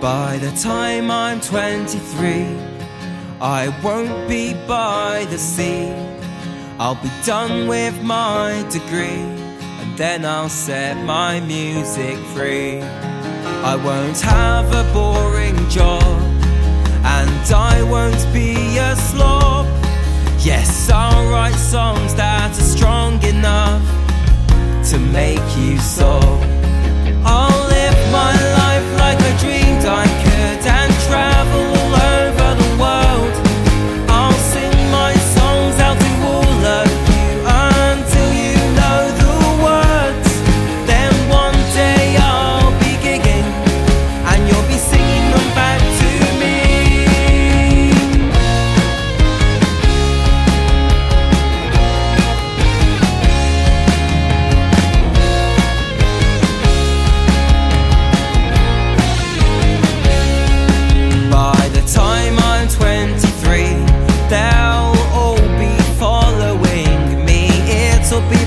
the time I'm 23, I won't be by the sea. I'll be done with my degree, and then I'll set my music free. I won't have a boring job, and I won't be a slob. Yes, I'll write songs that are strong enough to make you sob.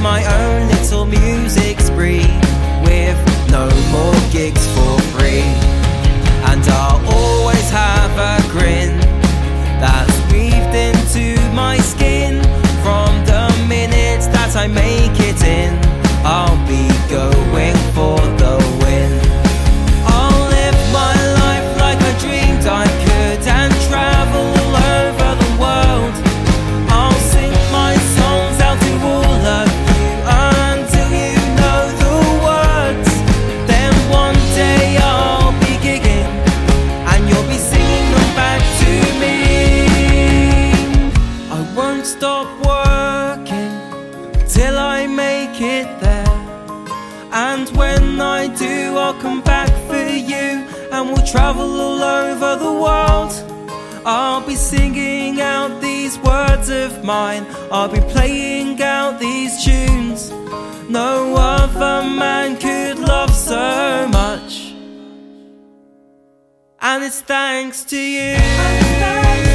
My stop working till I make it there. And when I do, I'll come back for you and we'll travel all over the world. I'll be singing out these words of mine, I'll be playing out these tunes. No other man could love so much. And it's thanks to you.